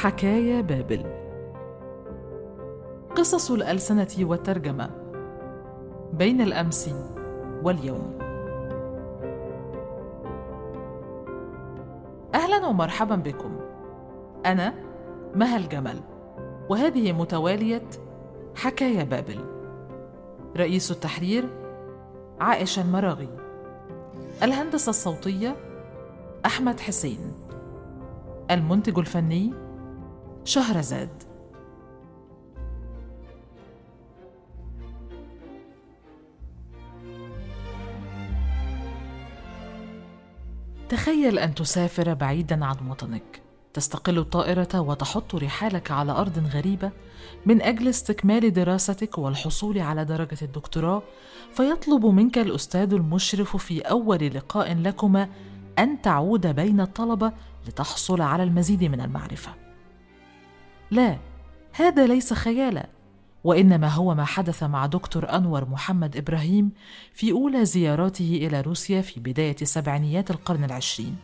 حكايا بابل. قصص الألسنة والترجمة. بين الأمس واليوم. أهلا ومرحبا بكم. أنا مها الجمل وهذه متوالية حكايا بابل. رئيس التحرير عائشة المراغي. الهندسة الصوتية أحمد حسين. المنتج الفني شهرزاد تخيل أن تسافر بعيدا عن وطنك. تستقل الطائرة وتحط رحالك على أرض غريبة من أجل استكمال دراستك والحصول على درجة الدكتوراه. فيطلب منك الأستاذ المشرف في أول لقاء لكما أن تعود بين الطلبة لتحصل على المزيد من المعرفة. لا هذا ليس خيالا وإنما هو ما حدث مع دكتور أنور محمد إبراهيم في أولى زياراته إلى روسيا في بداية سبعينيات القرن العشرين.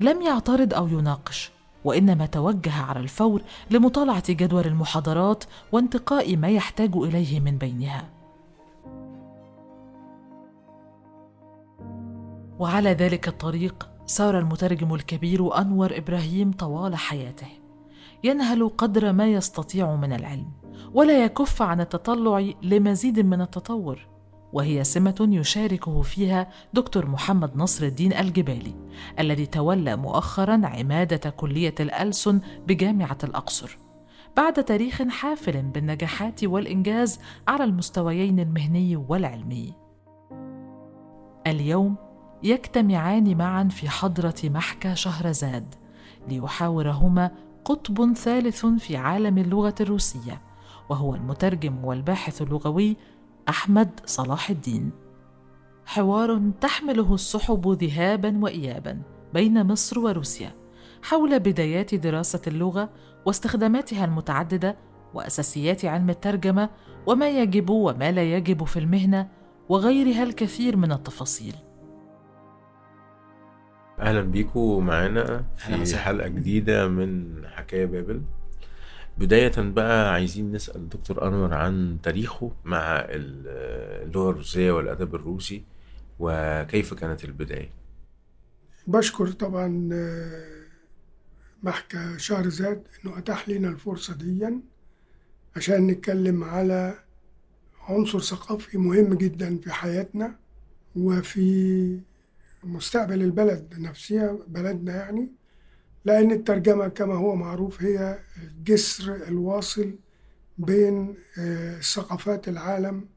لم يعترض أو يناقش وإنما توجه على الفور لمطالعة جدول المحاضرات وانتقاء ما يحتاج إليه من بينها. وعلى ذلك الطريق سار المترجم الكبير أنور إبراهيم طوال حياته. ينهل قدر ما يستطيع من العلم ولا يكف عن التطلع لمزيد من التطور وهي سمة يشاركه فيها دكتور محمد نصر الدين الجبالي الذي تولى مؤخرا عمادة كلية الألسن بجامعة الأقصر بعد تاريخ حافل بالنجاحات والإنجاز على المستويين المهني والعلمي. اليوم يجتمعان معا في حضرة محكى شهرزاد ليحاورهما قطب ثالث في عالم اللغة الروسية وهو المترجم والباحث اللغوي أحمد صلاح الدين. حوار تحمله السحب ذهابا وإيابا بين مصر وروسيا حول بدايات دراسة اللغة واستخداماتها المتعددة وأساسيات علم الترجمة وما يجب وما لا يجب في المهنة وغيرها الكثير من التفاصيل. أهلا بيكم معانا في حلقة جديدة من حكاية بابل. بداية بقى عايزين نسأل دكتور أنور عن تاريخه مع اللغة الروسية والأدب الروسي وكيف كانت البداية؟ بشكر طبعا محكى شهرزاد إنه أتاح لنا الفرصة دي عشان نتكلم على عنصر ثقافي مهم جدا في حياتنا وفي مستقبل البلد نفسها بلدنا يعني لأن الترجمة كما هو معروف هي الجسر الواصل بين ثقافات العالم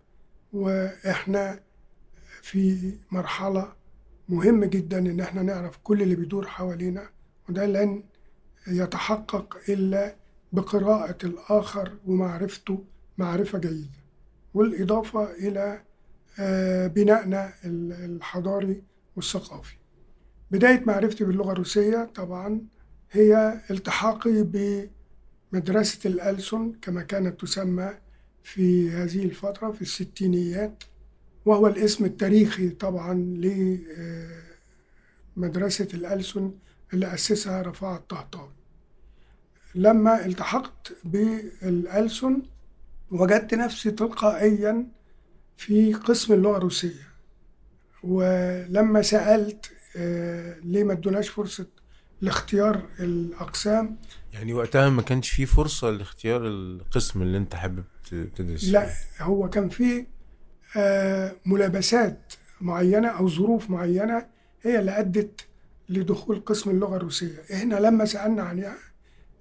وإحنا في مرحلة مهم جدا إن إحنا نعرف كل اللي بيدور حوالينا وده لن يتحقق إلا بقراءة الآخر ومعرفته معرفة جيدة. والإضافة إلى بنائنا الحضاري والثقافي. بداية معرفتي باللغة الروسية طبعا هي التحاقي بمدرسة الألسن كما كانت تسمى في هذه الفترة في الستينيات وهو الاسم التاريخي طبعا لمدرسة الألسن اللي أسسها رفاع الطهطاوي. لما التحقت بالألسن وجدت نفسي تلقائيا في قسم اللغة الروسية. ولما سألت ليه ما ادوناش فرصة لاختيار الأقسام؟ يعني وقتها ما كانش في فرصة لاختيار القسم اللي انت حابب تدرس لا هو كان في ملابسات معينة أو ظروف معينة هي اللي أدت لدخول قسم اللغة الروسية. إحنا لما سألنا عنها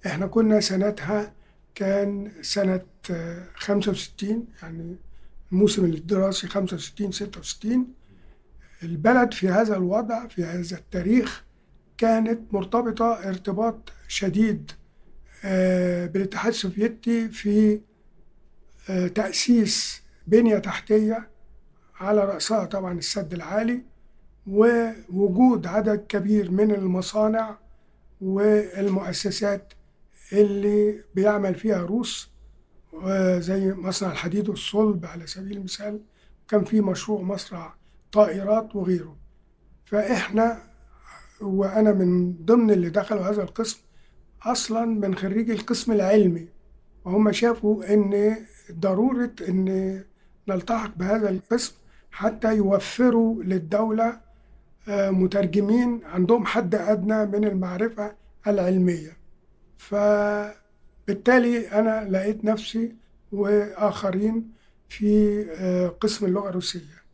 إحنا كنا سنتها كان سنة 65 يعني الموسم الدراسي 65 66 البلد في هذا الوضع في هذا التاريخ كانت مرتبطة ارتباط شديد بالاتحاد السوفيتي في تأسيس بنية تحتية على رأسها طبعا السد العالي ووجود عدد كبير من المصانع والمؤسسات اللي بيعمل فيها روس زي مصنع الحديد والصلب على سبيل المثال كان في مشروع مصنع طائرات وغيره. فإحنا وأنا من ضمن اللي دخلوا هذا القسم أصلا من خريجي القسم العلمي وهم شافوا إن ضرورة إن نلتحق بهذا القسم حتى يوفروا للدولة آه، مترجمين عندهم حد أدنى من المعرفة العلمية. فبالتالي أنا لقيت نفسي وآخرين في آه، قسم اللغة الروسية.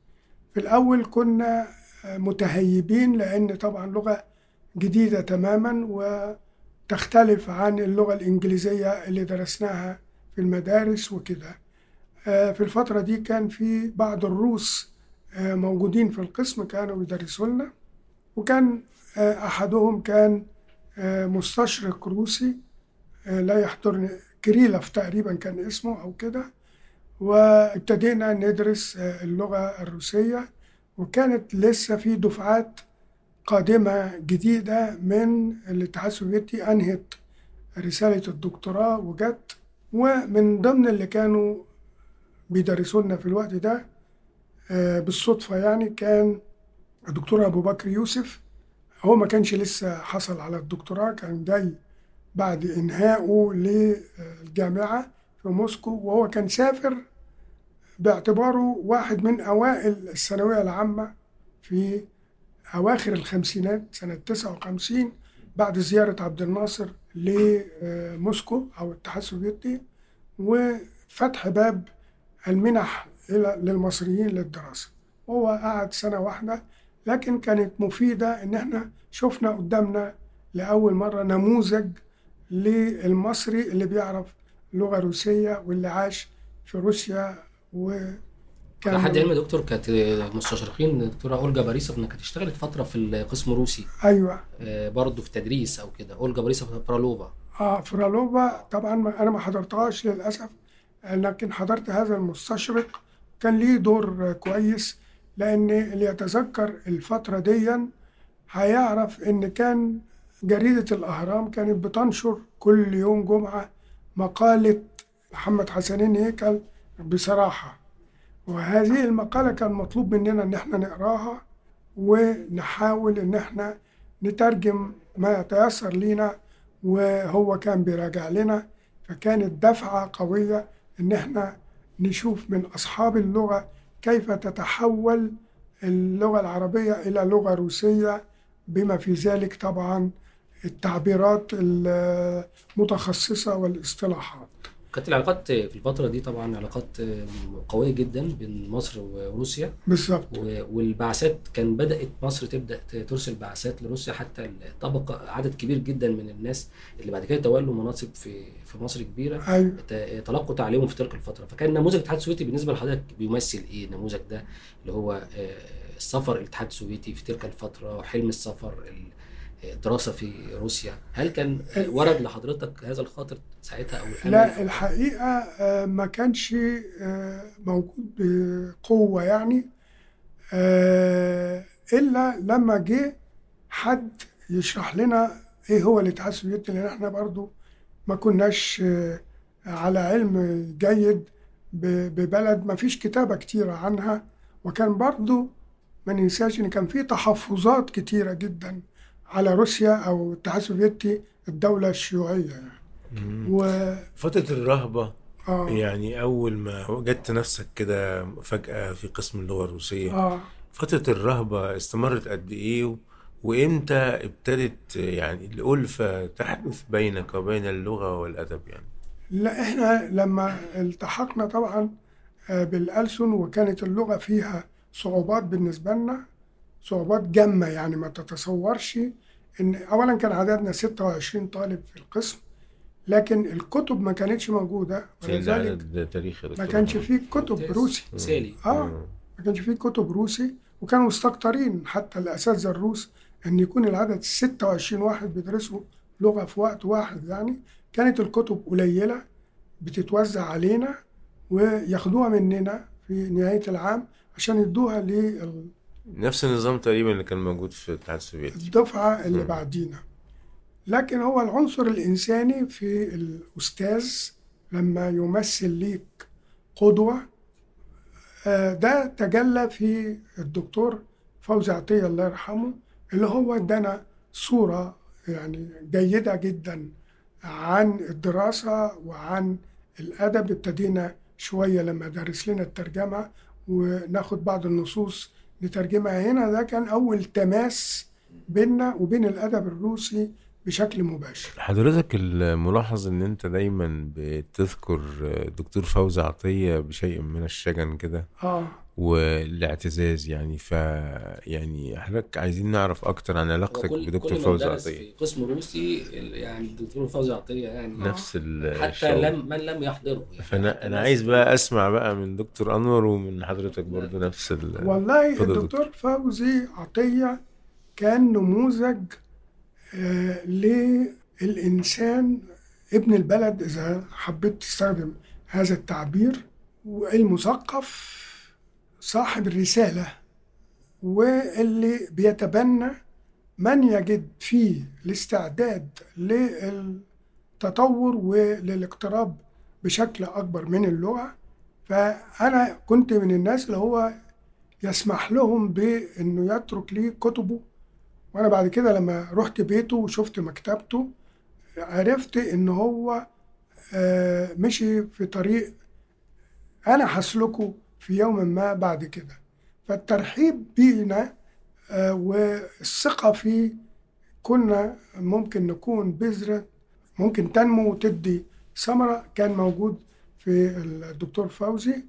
في الأول كنا آه، متهيبين لأن طبعا لغة جديدة تماما وتختلف عن اللغة الإنجليزية اللي درسناها في المدارس وكده. في الفترة دي كان في بعض الروس موجودين في القسم كانوا يدرسوا لنا. وكان أحدهم كان مستشرق روسي لا يحضرني كريلوف تقريبا كان اسمه أو كده. وابتدينا ندرس اللغة الروسية وكانت لسه في دفعات قادمة جديدة من الاتحاد السوفيتي أنهت رسالة الدكتوراه وجت. ومن ضمن اللي كانوا بيدرسوا لنا في الوقت ده بالصدفة يعني كان الدكتور أبو بكر يوسف. هو ما كانش لسه حصل على الدكتوراه كان جاي بعد إنهائه للجامعة في موسكو وهو كان سافر باعتباره واحد من أوائل الثانوية العامة في أواخر الخمسينات سنة 59 بعد زيارة عبد الناصر لموسكو أو الاتحاد السوفيتي وفتح باب المنح للمصريين للدراسة. هو قعد سنة واحدة لكن كانت مفيدة إن إحنا شفنا قدامنا لأول مرة نموذج للمصري اللي بيعرف لغة روسية واللي عاش في روسيا و كان لحد علم دكتور كانت مستشرقين الدكتورة أولجا باريسوف انها كانت اشتغلت فترة في القسم الروسي أيوه. آه برضه في تدريس أو كده. أولجا باريسوف فرالوفا. آه فرالوفا طبعا أنا ما حضرتهاش للأسف لكن حضرت هذا المستشرق. كان ليه دور كويس لأن اللي يتذكر الفترة دي هيعرف إن كان جريدة الأهرام كانت بتنشر كل يوم جمعة مقالة محمد حسنين هيكل بصراحة. وهذه المقالة كان مطلوب مننا إن إحنا نقراها ونحاول إن إحنا نترجم ما يتيسر لينا وهو كان بيراجع لنا. فكانت دفعة قوية إن إحنا نشوف من أصحاب اللغة كيف تتحول اللغة العربية إلى لغة روسية بما في ذلك طبعا التعبيرات المتخصصة والإصطلاحات. كانت العلاقات في الفترة دي طبعا علاقات قوية جدا بين مصر وروسيا. بالظبط. والبعثات كان بدأت مصر تبدأ ترسل بعثات لروسيا. حتى الطبقة عدد كبير جدا من الناس اللي بعد كده تولوا مناصب في في مصر كبيرة. أيوة. تلقوا تعليمهم في تلك الفترة. فكان نموذج الاتحاد السوفيتي بالنسبة لحضرتك بيمثل إيه؟ النموذج ده اللي هو السفر الاتحاد السوفيتي في تلك الفترة وحلم السفر دراسة في روسيا. هل كان ورد لحضرتك هذا الخاطر ساعتها أو لا الحقيقة ما كانش موجود بقوة يعني إلا لما جه حد يشرح لنا إيه هو الاتحاد السوفيتي لأن إحنا برضو ما كناش على علم جيد ببلد ما فيش كتابة كتيرة عنها. وكان برضو ما ننساش إن كان في تحفظات كتيرة جدا على روسيا أو الاتحاد السوفيتي الدولة الشيوعية يعني. و... فترة الرهبة آه. يعني أول ما وجدت نفسك كده فجأة في قسم اللغة الروسية. آه. فترة الرهبة استمرت قد إيه وإمتى ابتدت يعني الألفة تحدث بينك وبين اللغة والأدب يعني؟ لا إحنا لما التحقنا طبعا بالألسن وكانت اللغة فيها صعوبات بالنسبة لنا صعوبات جامة يعني ما تتصورش. إن اولا كان عددنا 26 طالب في القسم لكن الكتب ما كانتش موجودة ولذلك تاريخ ما كانش فيه كتب روسي. سالي. آه. ما كانش فيه كتب روسي وكانوا مستكترين حتى الأساتذة الروس إن يكون العدد 26 واحد بيدرسوا لغة في وقت واحد يعني. كانت الكتب قليلة بتتوزع علينا وياخدوها مننا في نهاية العام عشان يدوها لل نفس النظام تقريبا اللي كان موجود في الاتحاد السوفيتي. الدفعة اللي بعدينا. لكن هو العنصر الإنساني في الأستاذ لما يمثل ليك قدوة ده تجلى في الدكتور فوزي عطية الله يرحمه اللي هو ادانا صورة يعني جيدة جدا عن الدراسة وعن الأدب. ابتدينا شوية لما درس لنا الترجمة وناخد بعض النصوص نترجمها هنا ده كان أول تماس بيننا وبين الأدب الروسي بشكل مباشر. حضرتك الملاحظ إن أنت دايما بتذكر دكتور فوزي عطية بشيء من الشجن كده؟ آه. والاعتزاز يعني ف يعني حضرتك عايزين نعرف أكتر عن علاقتك بدكتور كل فوزي عطية. في قسم روسي ال- يعني الدكتور فوزي عطية يعني نفس ال- حتى الشعور. لم من لم يحضره يعني. فانا أنا عايز بقى أسمع بقى من دكتور أنور ومن حضرتك برضو نفس ال والله الدكتور فوزي عطية كان نموذج آه، للإنسان ابن البلد إذا حبيت تستخدم هذا التعبير والمثقف صاحب الرسالة واللي بيتبنى من يجد فيه الاستعداد للتطور وللاقتراب بشكل أكبر من اللغة. فأنا كنت من الناس اللي هو يسمح لهم بأنه يترك لي كتبه وأنا بعد كده لما رحت بيته وشفت مكتبته عرفت ان هو آه، مشي في طريق أنا هسلكه في يوم ما بعد كده. فالترحيب بينا آه، والثقة فيه كنا ممكن نكون بذرة ممكن تنمو وتدي ثمرة كان موجود في الدكتور فوزي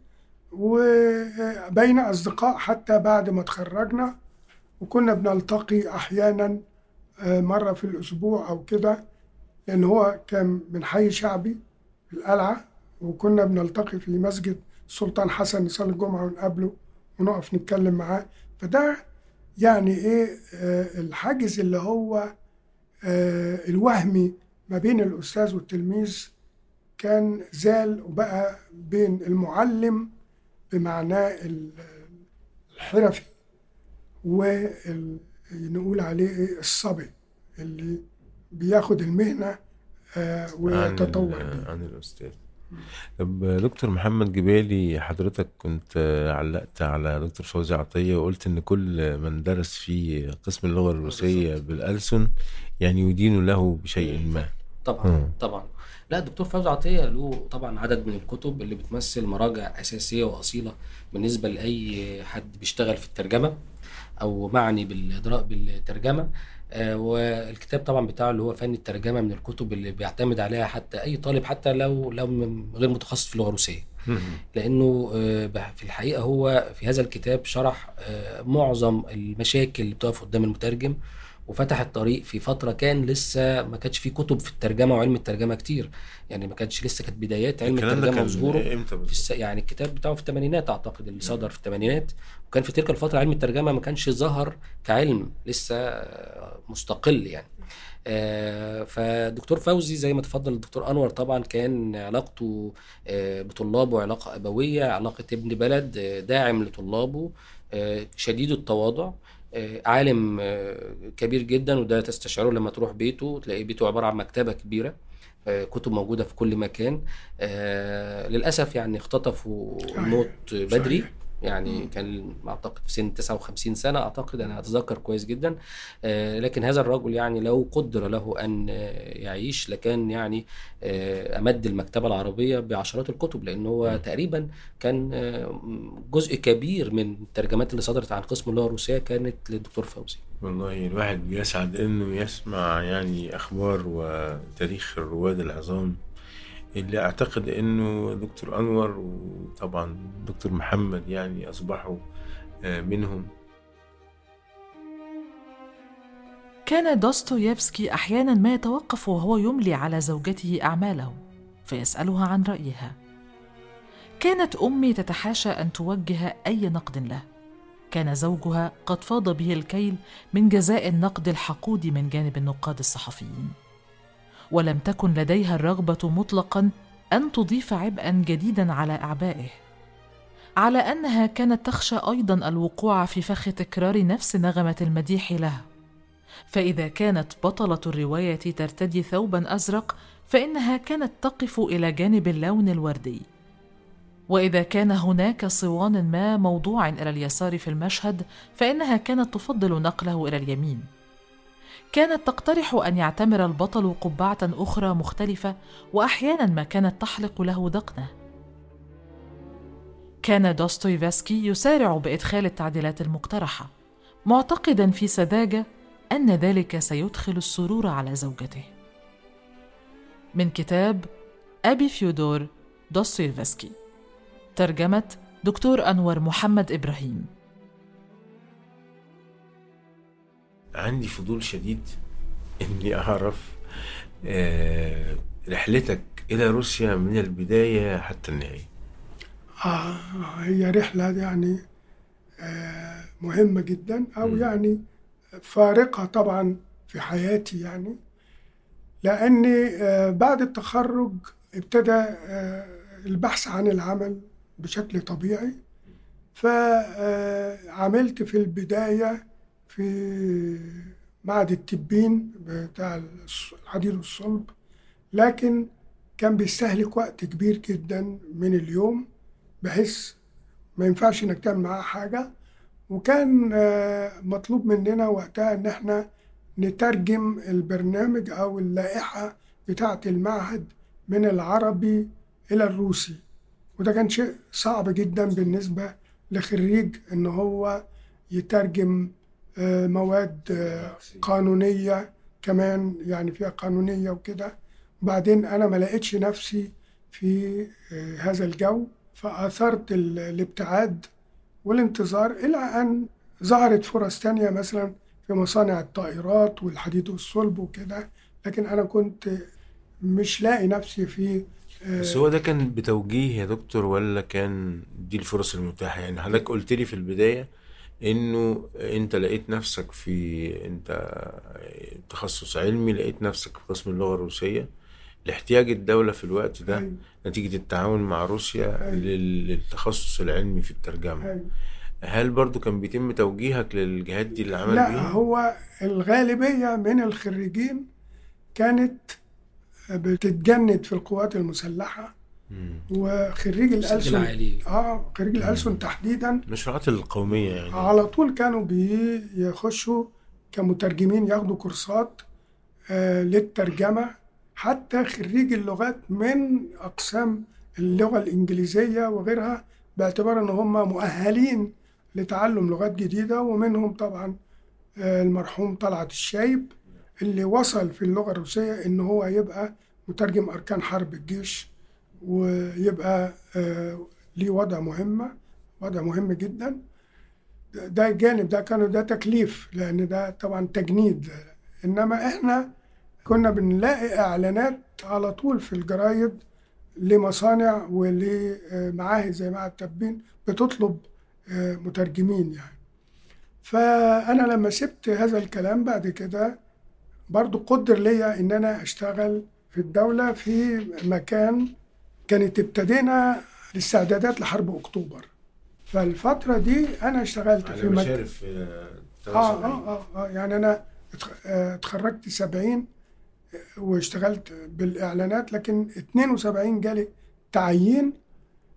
وبين أصدقاء حتى بعد ما تخرجنا وكنا بنلتقي أحيانا آه، مرة في الأسبوع أو كده لأن هو كان من حي شعبي في القلعة وكنا بنلتقي في مسجد السلطان حسن نصلي الجمعة ونقابله ونقف نتكلم معاه. فده يعني إيه آه، الحاجز اللي هو آه، الوهمي ما بين الأستاذ والتلميذ كان زال وبقى بين المعلم بمعناه ال- الحرفي. ونقول عليه إيه؟ الصبي اللي بياخد المهنة آه، عن ويتطور بيها. عن الأستاذ. طب دكتور محمد جبالي حضرتك كنت علقت على دكتور فوزي عطية وقلت إن كل من درس في قسم اللغة الروسية بالألسن يعني يدين له بشيء ما. طبعا مم. طبعا. لا الدكتور فوزي عطية له طبعا عدد من الكتب اللي بتمثل مراجع أساسية وأصيلة بالنسبة لأي حد بيشتغل في الترجمة أو معني بالإدراء بالترجمة. آه، والكتاب طبعا بتاعه اللي هو فن الترجمة من الكتب اللي بيعتمد عليها حتى أي طالب حتى لو لو م- غير متخصص في اللغة الروسيه لأنه آه، في الحقيقة هو في هذا الكتاب شرح آه، معظم المشاكل اللي بتقف قدام المترجم وفتح الطريق في فترة كان لسه ما كانش في كتب في الترجمة وعلم الترجمة كتير. يعني ما كانش لسه كانت بدايات علم الترجمة وظهوره في؟ الس... يعني الكتاب بتاعه في الثمانينات أعتقد اللي صدر في الثمانينات. وكان في تلك الفترة علم الترجمة ما كانش ظهر كعلم لسه مستقل يعني. آه، فدكتور فوزي زي ما تفضل الدكتور أنور طبعا كان علاقته آه، بطلابه علاقه أبوية علاقة ابن بلد آه، داعم لطلابه آه، شديد التواضع. عالم آه، كبير جدا وده تستشعره لما تروح بيته تلاقي بيته عبارة عن مكتبة كبيرة آه، كتب موجودة في كل مكان آه، للأسف يعني اختطفوا الموت بدري صحيح. يعني كان أعتقد في سن 59 سنة أعتقد أنا أتذكر كويس جدا. آه، لكن هذا الرجل يعني لو قدر له أن يعيش لكان يعني آه، أمد المكتبة العربية بعشرات الكتب لأن هو تقريبا كان آه، جزء كبير من الترجمات اللي صدرت عن قسم اللغة الروسية كانت للدكتور فوزي. والله الواحد بيسعد إنه يسمع يعني أخبار وتاريخ الرواد العظام. اللي أعتقد إنه دكتور أنور وطبعا دكتور محمد يعني أصبحوا آه، منهم. كان دوستويفسكي أحيانا ما يتوقف وهو يملي على زوجته أعماله فيسألها عن رأيها. كانت أمي تتحاشى أن توجه أي نقد له. كان زوجها قد فاض به الكيل من جزاء النقد الحقود من جانب النقاد الصحفيين. ولم تكن لديها الرغبة مطلقا أن تضيف عبئا جديدا على أعبائه. على أنها كانت تخشى أيضا الوقوع في فخ تكرار نفس نغمة المديح له فإذا كانت بطلة الرواية ترتدي ثوبا أزرق فإنها كانت تقف إلى جانب اللون الوردي. وإذا كان هناك صوان ما موضوع إلى اليسار في المشهد فإنها كانت تفضل نقله إلى اليمين. كانت تقترح أن يعتمر البطل قبعة أخرى مختلفة وأحيانا ما كانت تحلق له دقنه. كان دوستويفسكي يسارع بإدخال التعديلات المقترحة معتقدا في سذاجة أن ذلك سيدخل السرور على زوجته. من كتاب أبي فيودور دوستويفسكي ترجمة دكتور أنور محمد إبراهيم. عندي فضول شديد إني أعرف آه، رحلتك إلى روسيا من البداية حتى النهاية. آه هي رحلة يعني آه مهمة جدا أو مم. يعني فارقة طبعا في حياتي يعني. لأني آه بعد التخرج ابتدى آه البحث عن العمل بشكل طبيعي. فعملت في البداية في معهد التبين بتاع الحديد والصلب لكن كان بيستهلك وقت كبير جدا من اليوم بحيث ما ينفعش إنك تعمل معاه حاجة. وكان آه، مطلوب مننا وقتها إن إحنا نترجم البرنامج أو اللائحة بتاعة المعهد من العربي إلى الروسي. وده كان شيء صعب جدا بالنسبة لخريج إن هو يترجم مواد آه، قانونية كمان يعني فيها قانونية وكده. وبعدين أنا ما لقيتش نفسي في آه، هذا الجو فأثرت ال- الابتعاد والانتظار إلى أن ظهرت فرص تانية مثلا في مصانع الطائرات والحديد والصلب وكده. لكن أنا كنت مش لاقي نفسي في آه، بس هو ده كان بتوجيه يا دكتور ولا كان دي الفرص المتاحة؟ يعني حضرتك قلت لي في البداية إنه أنت لقيت نفسك في أنت تخصص علمي لقيت نفسك في قسم اللغة الروسية لاحتياج الدولة في الوقت ده أيوة. نتيجة التعاون مع روسيا أيوة. للتخصص العلمي في الترجمة أيوة. هل برضو كان بيتم توجيهك للجهات دي اللي عمل لا بيها؟ هو الغالبية من الخريجين كانت بتتجند في القوات المسلحة مم. وخريج الألسن. العالي آه خريج الألسن تحديدا. المشروعات القومية يعني. على طول كانوا بيخشوا كمترجمين ياخدوا كورسات آه، للترجمة. حتى خريج اللغات من أقسام اللغة الإنجليزية وغيرها باعتبار إن هم مؤهلين لتعلم لغات جديدة. ومنهم طبعا آه، المرحوم طلعت الشايب اللي وصل في اللغة الروسية إن هو يبقى مترجم أركان حرب الجيش. ويبقى آه، ليه وضع مهمة وضع مهم جدا. ده- ده جانب ده كانوا ده تكليف لأن ده طبعا تجنيد. إنما إحنا كنا بنلاقي إعلانات على طول في الجرايد لمصانع ولمعاهد زي معهد تبين بتطلب آه، مترجمين يعني. فأنا لما سبت هذا الكلام بعد كده برضو قدر ليا إن أنا أشتغل في الدولة في مكان كانت ابتدينا الاستعدادات لحرب أكتوبر. فالفترة دي أنا اشتغلت في مشارف آه، آه, آه, آه, آه يعني أنا آه، اتخرجت 70 واشتغلت بالإعلانات لكن 72 جالي تعيين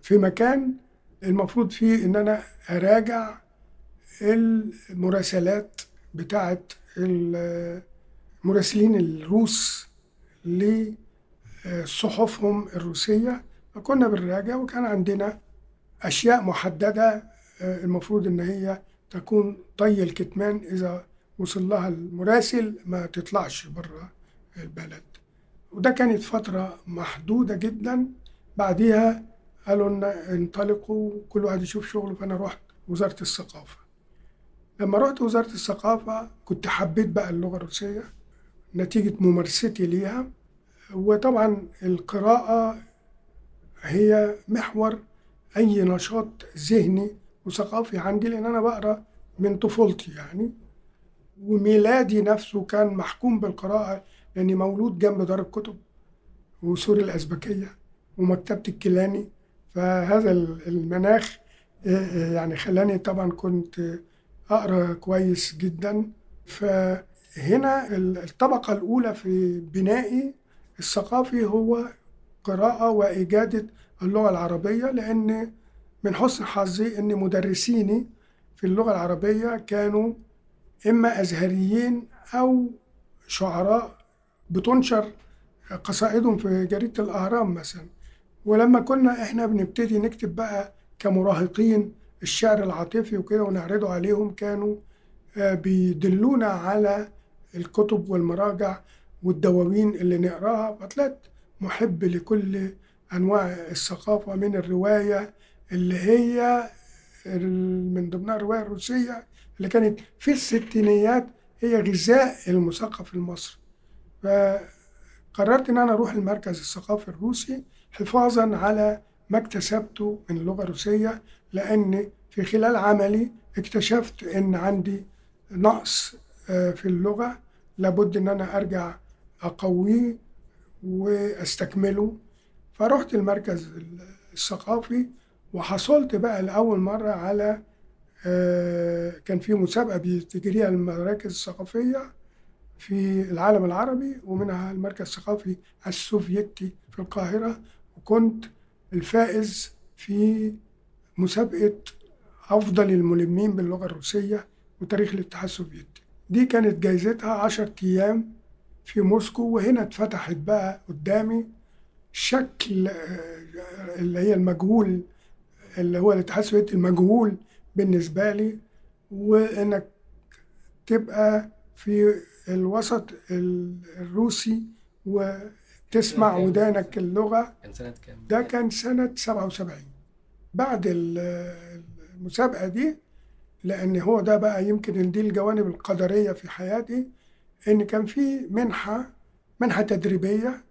في مكان المفروض فيه إن أنا أراجع المراسلات بتاعت المراسلين الروس لصحفهم الروسية. فكنا بنراجع وكان عندنا أشياء محددة المفروض إن هي تكون طي الكتمان إذا وصل لها المراسل ما تطلعش بره البلد. وده كانت فترة محدودة جدا. بعديها قالوا لنا انطلقوا كل واحد يشوف شغله فأنا رحت وزارة الثقافة. لما رحت وزارة الثقافة كنت حبيت بقى اللغة الروسية نتيجة ممارستي ليها. وطبعا القراءة هي محور أي نشاط ذهني وثقافي عندي لأن أنا بقرأ من طفولتي يعني. وميلادي نفسه كان محكوم بالقراءة لأني مولود جنب دار الكتب وسور الأزبكية ومكتبة الكيلاني. فهذا المناخ آه، يعني خلاني طبعا كنت أقرأ كويس جدا. فهنا الطبقة الأولى في بنائي الثقافي هو قراءة وإجادة اللغة العربية لأن من حسن حظي أن مدرسيني في اللغة العربية كانوا إما أزهريين أو شعراء بتنشر قصائدهم في جريدة الأهرام مثلا. ولما كنا إحنا بنبتدي نكتب بقى كمراهقين الشعر العاطفي وكده ونعرضه عليهم كانوا آه، بيدلونا على الكتب والمراجع والدواوين اللي نقراها فطلعت محب لكل أنواع الثقافة من الرواية اللي هي من ضمنها الرواية الروسية اللي كانت في الستينيات هي غذاء المثقف المصري. فقررت إن أنا أروح المركز الثقافي الروسي حفاظا على ما اكتسبته من اللغة الروسية لأن في خلال عملي اكتشفت إن عندي نقص آه، في اللغة. لابد إن أنا أرجع اقويه وأستكمله. فرحت المركز الثقافي وحصلت بقى لأول مرة على آه، كان في مسابقة بتجريها المراكز الثقافية في العالم العربي ومنها المركز الثقافي السوفيتي في القاهرة. وكنت الفائز في مسابقة أفضل الملمين باللغة الروسية وتاريخ الاتحاد السوفيتي. دي كانت جايزتها عشر أيام في موسكو وهنا اتفتحت بقى قدامي شكل آه، اللي هي المجهول اللي هو الاتحاد السوفيتي المجهول بالنسبة لي وإنك تبقى في الوسط الروسي وتسمع ودانك اللغة. كان سنة كام؟ ده كان سنة 77 بعد المسابقة دي لأن هو ده بقى يمكن دي الجوانب القدرية في حياتي إن كان في منحة منحة تدريبية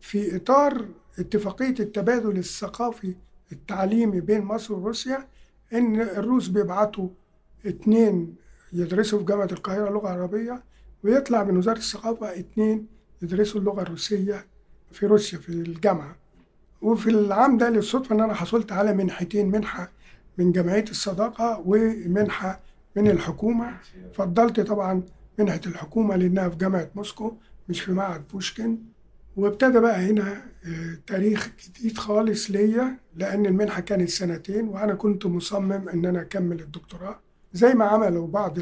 في إطار اتفاقية التبادل الثقافي التعليمي بين مصر وروسيا إن الروس بيبعتوا اتنين يدرسوا في جامعة القاهرة لغة عربية ويطلع من وزارة الثقافة اتنين يدرسوا اللغة الروسية في روسيا في الجامعة. وفي العام ده للصدفة إن أنا حصلت على منحتين منحة من جمعية الصداقة ومنحة من الحكومة. فضلت طبعا منحة الحكومة لأنها في جامعة موسكو مش في معهد بوشكن وابتدى بقى هنا آه، تاريخ جديد خالص ليا لأن المنحة كانت سنتين وأنا كنت مصمم إن أنا أكمل الدكتوراه زي ما عملوا بعض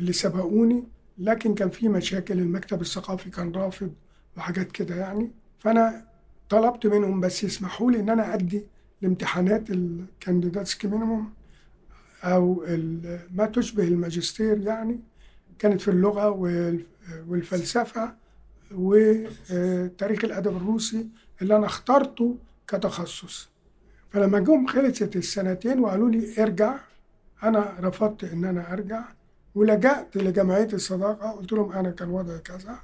اللي سبقوني. لكن كان في مشاكل المكتب الثقافي كان رافض وحاجات كده يعني. فأنا طلبت منهم بس يسمحوا لي إن أنا أدي الامتحانات ال кандидатский минимум أو ما تشبه الماجستير يعني. كانت في اللغة والفلسفة وتاريخ الأدب الروسي اللي أنا اخترته كتخصص. فلما جم خلصت السنتين وقالوا لي ارجع أنا رفضت إن أنا أرجع ولجأت لجمعية الصداقة قلت لهم أنا كان وضعي كذا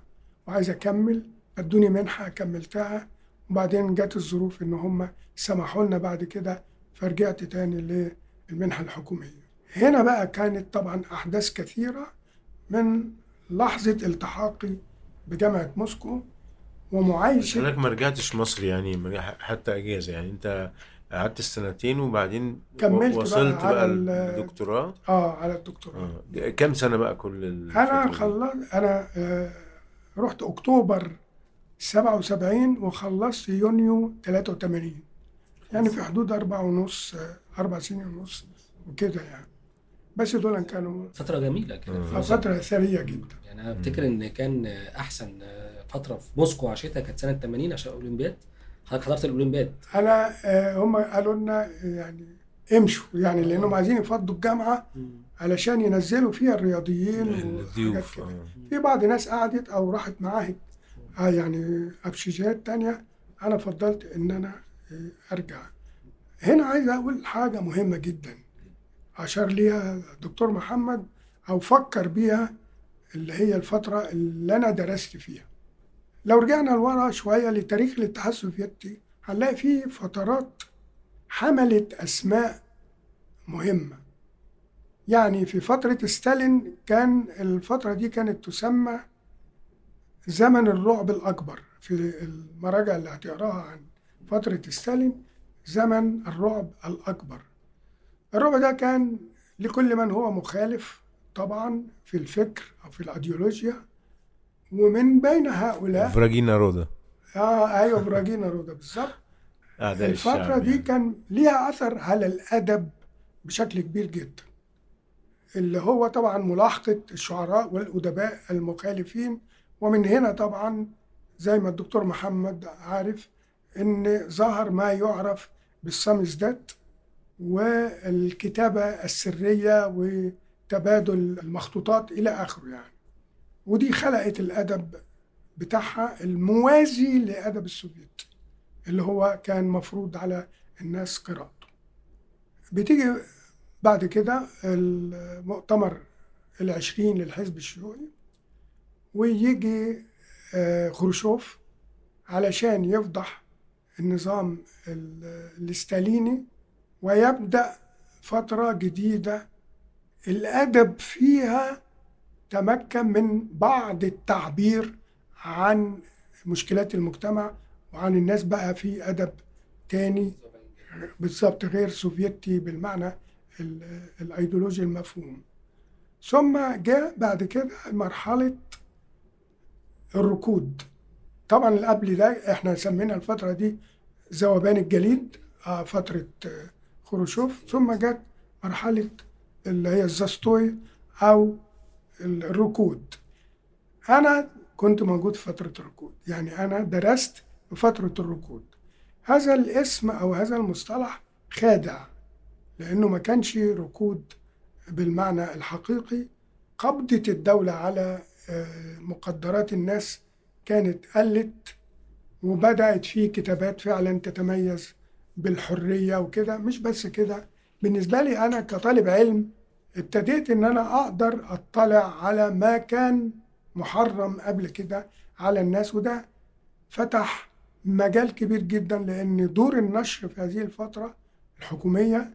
وعايز أكمل أدوني منحة كملتها. وبعدين جت الظروف إن هم سمحوا لنا بعد كده فرجعت تاني للمنحة الحكومية. هنا بقى كانت طبعا أحداث كثيرة من لحظة التحاقي بجامعة موسكو ومعايشة لك ما رجعتش مصر يعني حتى إجازة يعني. أنت قعدت السنتين وبعدين كملت وصلت بقى, بقى الدكتوراه آه على الدكتوراه. آه. كم سنة بقى كل أنا خلصت أنا آه رحت أكتوبر 77 وخلصت يونيو 83 يعني في حدود أربعة ونص آه، أربع سنين ونص وكده يعني. بس دول كانوا فترة جميلة كانت فترة ثرية جدا. يعني أنا أفتكر إن كان أحسن فترة في موسكو عشتها كانت سنة 80 عشان الأولمبياد. حضرتك حضرت الأولمبياد؟ أنا آه، هم قالوا لنا يعني امشوا يعني لأنهم عايزين يفضوا الجامعة علشان ينزلوا فيها الرياضيين الضيوف آه. في بعض ناس قعدت أو راحت معاهد آه يعني أبشيجات تانية. أنا فضلت إن أنا أرجع. هنا عايز أقول حاجة مهمة جدا. أشار ليها الدكتور محمد أو فكر بيها اللي هي الفترة اللي أنا درست فيها. لو رجعنا لورا شوية لتاريخ الاتحاد السوفيتي هنلاقي فيه فترات حملت أسماء مهمة. يعني في فترة ستالين كان الفترة دي كانت تسمى زمن الرعب الأكبر. في المراجع اللي هتقراها عن فترة ستالين زمن الرعب الأكبر. الرعب ده كان لكل من هو مخالف طبعا في الفكر أو في الأيديولوجيا ومن بين هؤلاء فراجينا رودا آه أيوه فراجينا رودا بالظبط الفترة دي يعني. كان ليها أثر على الأدب بشكل كبير جدا اللي هو طبعا ملاحقة الشعراء والأدباء المخالفين ومن هنا طبعا زي ما الدكتور محمد عارف إن ظهر ما يعرف بالسامزدات والكتابة السرية وتبادل المخطوطات إلى آخره يعني. ودي خلقت الأدب بتاعها الموازي لأدب السوفيت اللي هو كان مفروض على الناس قراءته. بتيجي بعد كده المؤتمر العشرين للحزب الشيوعي ويجي آه، خروشوف علشان يفضح النظام الستاليني ويبدأ فترة جديدة. الأدب فيها تمكن من بعض التعبير عن مشكلات المجتمع وعن الناس بقى في أدب تاني بالظبط غير سوفيتي بالمعنى الأيديولوجي المفهوم. ثم جاء بعد كده مرحلة الركود. طبعا قبل ده إحنا سمينا الفترة دي ذوبان الجليد آه، فترة خروشوف ثم جت مرحلة اللي هي الزاستوي أو الركود. أنا كنت موجود في فترة الركود يعني أنا درست في فترة الركود. هذا الاسم أو هذا المصطلح خادع لأنه ما كانش ركود بالمعنى الحقيقي. قبضة الدولة على آه، مقدرات الناس كانت قلت وبدأت في كتابات فعلا تتميز بالحرية وكده مش بس كده. بالنسبة لي أنا كطالب علم ابتديت إن أنا أقدر أطلع على ما كان محرم قبل كده على الناس وده فتح مجال كبير جدا لأن دور النشر في هذه الفترة الحكومية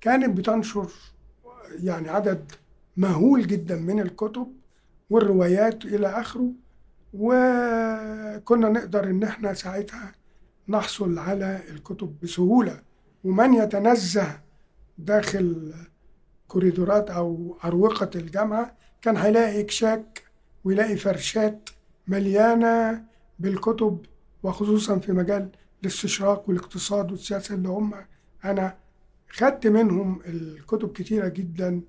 كانت بتنشر يعني عدد مهول جدا من الكتب والروايات إلى آخره وكنا نقدر إن إحنا ساعتها نحصل على الكتب بسهولة. ومن يتنزه داخل كوريدورات أو أروقة الجامعة كان هيلاقي إكشاك ويلاقي فرشات مليانة بالكتب وخصوصا في مجال الاستشراق والاقتصاد والسياسة اللي هم أنا خدت منهم الكتب كتيرة جدا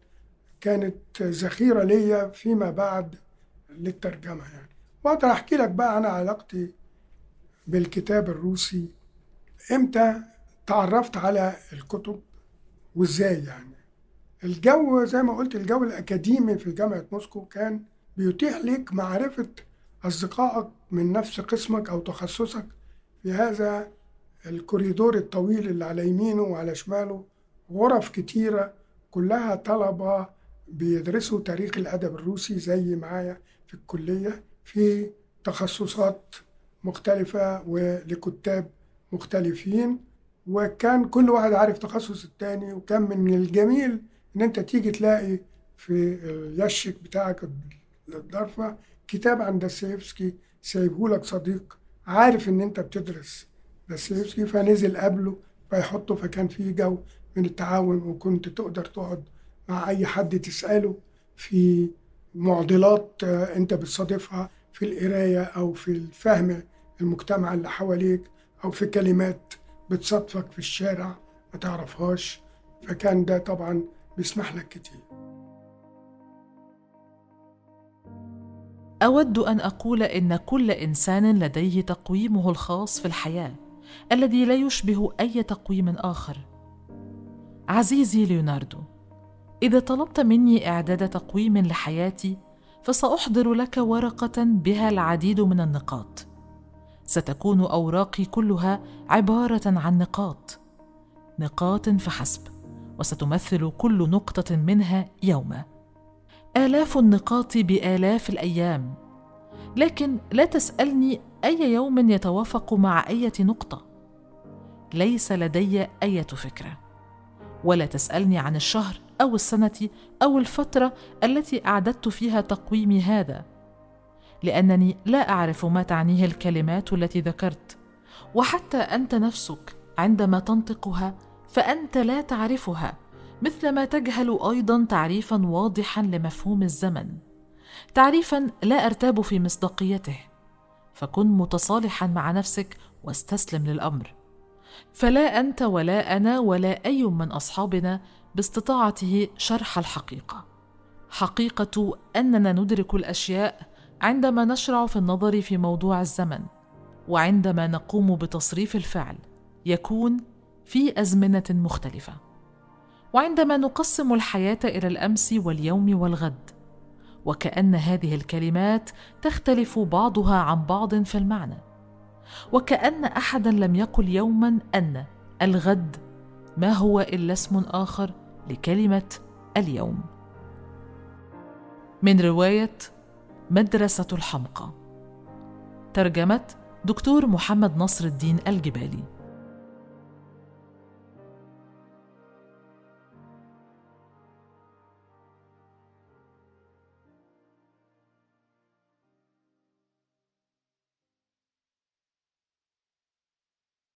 كانت ذخيرة ليا فيما بعد للترجمة يعني. وأقدر أحكي لك بقى أنا علاقتي بالكتاب الروسي إمتى تعرفت على الكتب وإزاي يعني؟ الجو زي ما قلت الجو الأكاديمي في جامعة موسكو كان بيتيح لك معرفة أصدقائك من نفس قسمك أو تخصصك في هذا الكوريدور الطويل اللي على يمينه وعلى شماله. غرف كتيرة كلها طلبة بيدرسوا تاريخ الأدب الروسي زي معايا في الكلية في تخصصات مختلفة ولكتاب مختلفين وكان كل واحد عارف تخصص التاني وكان من الجميل إن أنت تيجي تلاقي في اليشك بتاعك الضرفة كتاب عن داستيفسكي سايبهولك صديق عارف إن أنت بتدرس داستيفسكي فنزل قبله فيحطه فكان في جو من التعاون وكنت تقدر تقعد مع أي حد تسأله في معضلات أنت بتصادفها في القراية أو في الفهم المجتمع اللي حواليك أو في كلمات بتصادفك في الشارع ما تعرفهاش فكان ده طبعا بيسمح لك كتير. أود أن أقول إن كل إنسان لديه تقويمه الخاص في الحياة الذي لا يشبه أي تقويم آخر. عزيزي ليوناردو إذا طلبت مني إعداد تقويم لحياتي فسأحضر لك ورقة بها العديد من النقاط. ستكون أوراقي كلها عبارة عن نقاط. نقاط فحسب وستمثل كل نقطة منها يوما. آلاف النقاط بآلاف الأيام. لكن لا تسألني أي يوم يتوافق مع إيه نقطة. ليس لدي إيه فكرة. ولا تسألني عن الشهر أو السنة أو الفترة التي أعددت فيها تقويمي هذا. لأنني لا أعرف ما تعنيه الكلمات التي ذكرت. وحتى أنت نفسك عندما تنطقها فأنت لا تعرفها مثلما تجهل أيضا تعريفا واضحا لمفهوم الزمن. تعريفا لا أرتاب في مصداقيته. فكن متصالحا مع نفسك واستسلم للأمر. فلا أنت ولا أنا ولا أي من أصحابنا باستطاعته شرح الحقيقة. حقيقة أننا ندرك الأشياء عندما نشرع في النظر في موضوع الزمن وعندما نقوم بتصريف الفعل يكون في أزمنة مختلفة. وعندما نقسم الحياة إلى الأمس واليوم والغد وكأن هذه الكلمات تختلف بعضها عن بعض في المعنى وكأن أحدا لم يقل يوما أن الغد ما هو إلا اسم آخر لكلمة اليوم. من رواية مدرسة الحمقى. ترجمه دكتور محمد نصر الدين الجبالي.